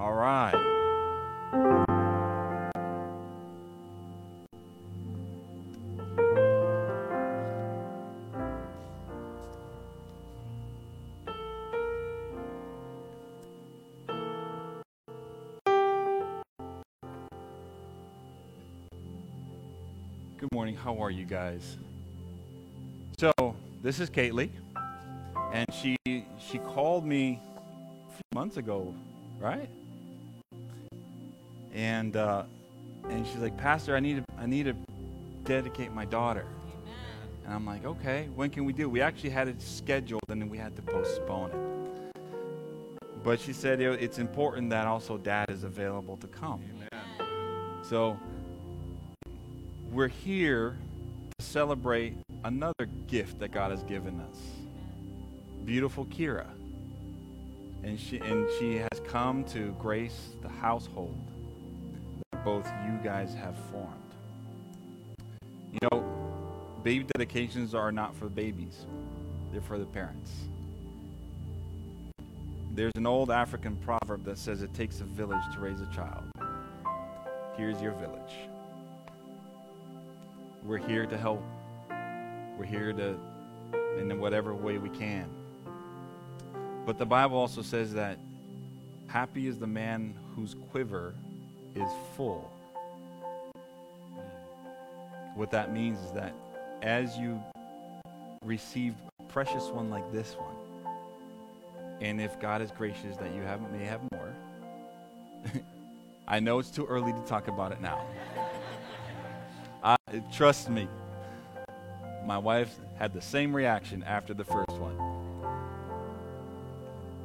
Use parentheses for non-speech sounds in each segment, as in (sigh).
All right. Good morning. How are you guys? So, this is Kately, and she she called me a few months ago, right? And uh, and she's like, Pastor, I need to I need to dedicate my daughter. And I'm like, okay, when can we do? it? We actually had it scheduled, and then we had to postpone it. But she said it, it's important that also Dad is available to come. So we're here to celebrate another gift that God has given us. Beautiful Kira. And she and she has come to grace the household both you guys have formed. You know, baby dedications are not for babies. They're for the parents. There's an old African proverb that says it takes a village to raise a child. Here's your village. We're here to help. We're here to, in whatever way we can. But the Bible also says that happy is the man whose quiver is full. What that means is that as you receive a precious one like this one, and if God is gracious that you have, may have more, (laughs) I know it's too early to talk about it now. I, trust me, my wife had the same reaction after the first one.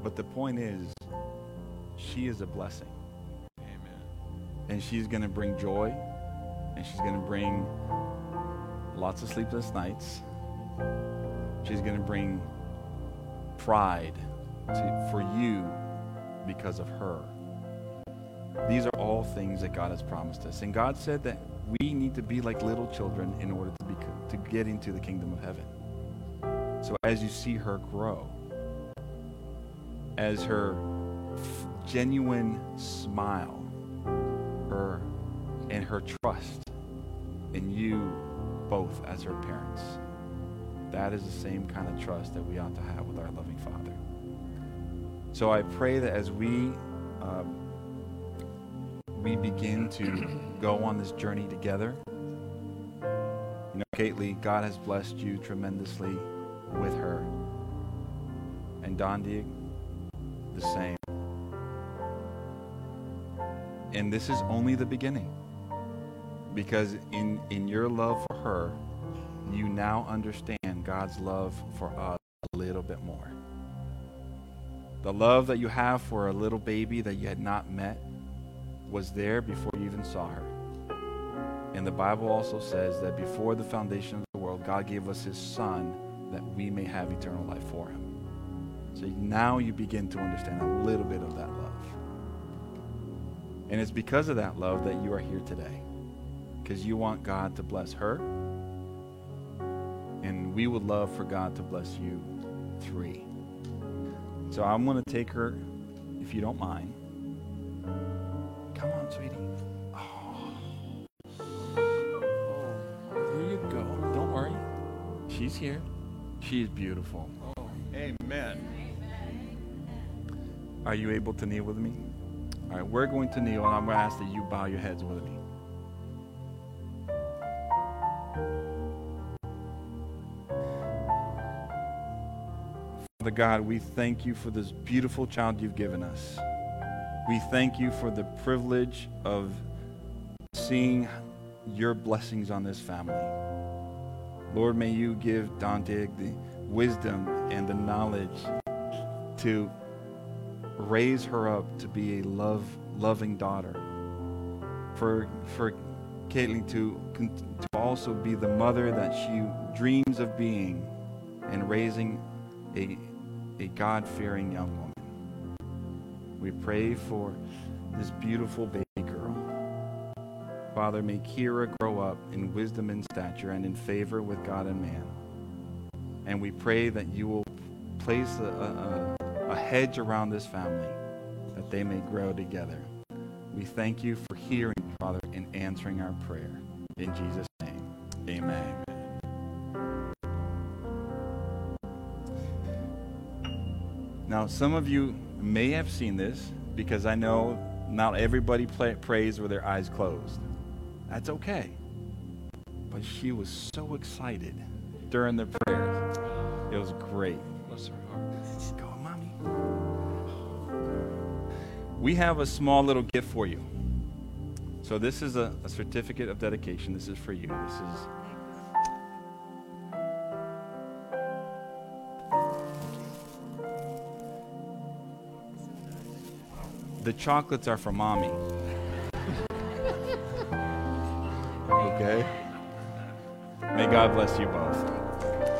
But the point is, she is a blessing. And she's going to bring joy, and she's going to bring lots of sleepless nights. She's going to bring pride to, for you because of her. These are all things that God has promised us. And God said that we need to be like little children in order to, be, to get into the kingdom of heaven. So as you see her grow, as her genuine smile, her and her trust in you both as her parents, that is the same kind of trust that we ought to have with our loving Father. So I pray that as we um, we begin to (clears throat) go on this journey together. You know, Kately, God has blessed you tremendously with her. And Don Dieg, the same. And this is only the beginning. Because in, in your love for her, you now understand God's love for us a little bit more. The love that you have for a little baby that you had not met was there before you even saw her. And the Bible also says that before the foundation of the world, God gave us his son that we may have eternal life for him. So now you begin to understand a little bit of that love. And it's because of that love that you are here today. Because you want God to bless her. And we would love for God to bless you three. So I'm going to take her, if you don't mind. Come on, sweetie. Oh. Here you go. Don't worry. She's here. She is beautiful. Oh, amen. Are you able to kneel with me? All right, we're going to kneel, and I'm going to ask that you bow your heads with me. Father God, we thank you for this beautiful child you've given us. We thank you for the privilege of seeing your blessings on this family. Lord, may you give Dante the wisdom and the knowledge to raise her up to be a love, loving daughter. For, for Caitlin to, to also be the mother that she dreams of being and raising a, a God fearing young woman. We pray for this beautiful baby girl. Father, may Kira grow up in wisdom and stature and in favor with God and man. And we pray that you will place a, a, a hedge around this family that they may grow together. We thank you for hearing, Father, and answering our prayer. In Jesus' name, amen. Now, some of you may have seen this because I know not everybody play, prays with their eyes closed. That's okay. But she was so excited during the prayers. It was great. Bless her heart. We have a small little gift for you. So this is a, a certificate of dedication. This is for you. This is. The chocolates are for mommy. okay? May God bless you both.